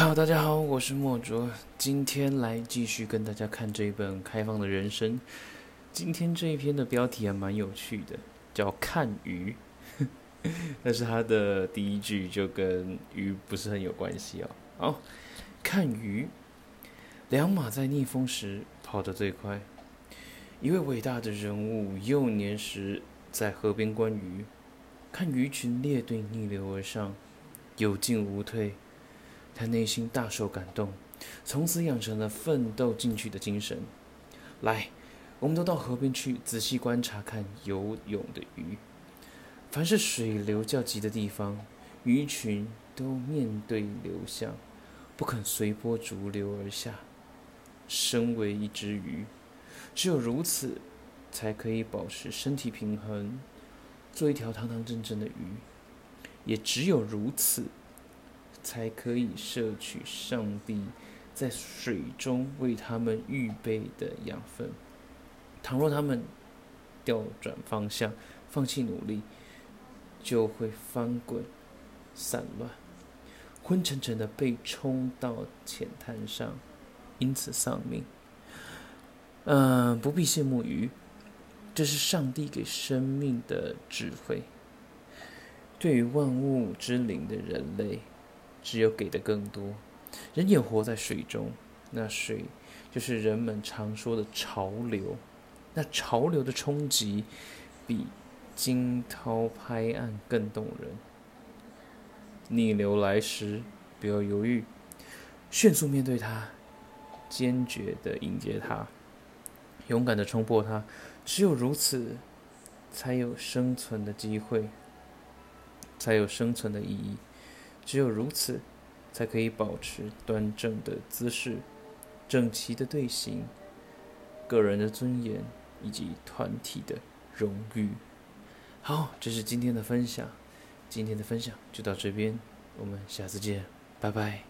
哈喽大家好，我是莫卓，今天来继续跟大家看这一本《开放的人生》。今天这一篇的标题还蛮有趣的，叫“看鱼”，但是它的第一句就跟鱼不是很有关系哦。好，看鱼，两马在逆风时跑得最快。一位伟大的人物幼年时在河边观鱼，看鱼群列队逆流而上，有进无退。他内心大受感动，从此养成了奋斗进取的精神。来，我们都到河边去仔细观察看游泳的鱼。凡是水流较急的地方，鱼群都面对流向，不肯随波逐流而下。身为一只鱼，只有如此，才可以保持身体平衡，做一条堂堂正正的鱼。也只有如此。才可以摄取上帝在水中为他们预备的养分。倘若他们调转方向，放弃努力，就会翻滚、散乱，昏沉沉的被冲到浅滩上，因此丧命。嗯，不必羡慕鱼，这是上帝给生命的智慧。对于万物之灵的人类。只有给的更多，人也活在水中，那水就是人们常说的潮流，那潮流的冲击比惊涛拍岸更动人。逆流来时，不要犹豫，迅速面对它，坚决的迎接它，勇敢的冲破它。只有如此，才有生存的机会，才有生存的意义。只有如此，才可以保持端正的姿势、整齐的队形、个人的尊严以及团体的荣誉。好，这是今天的分享，今天的分享就到这边，我们下次见，拜拜。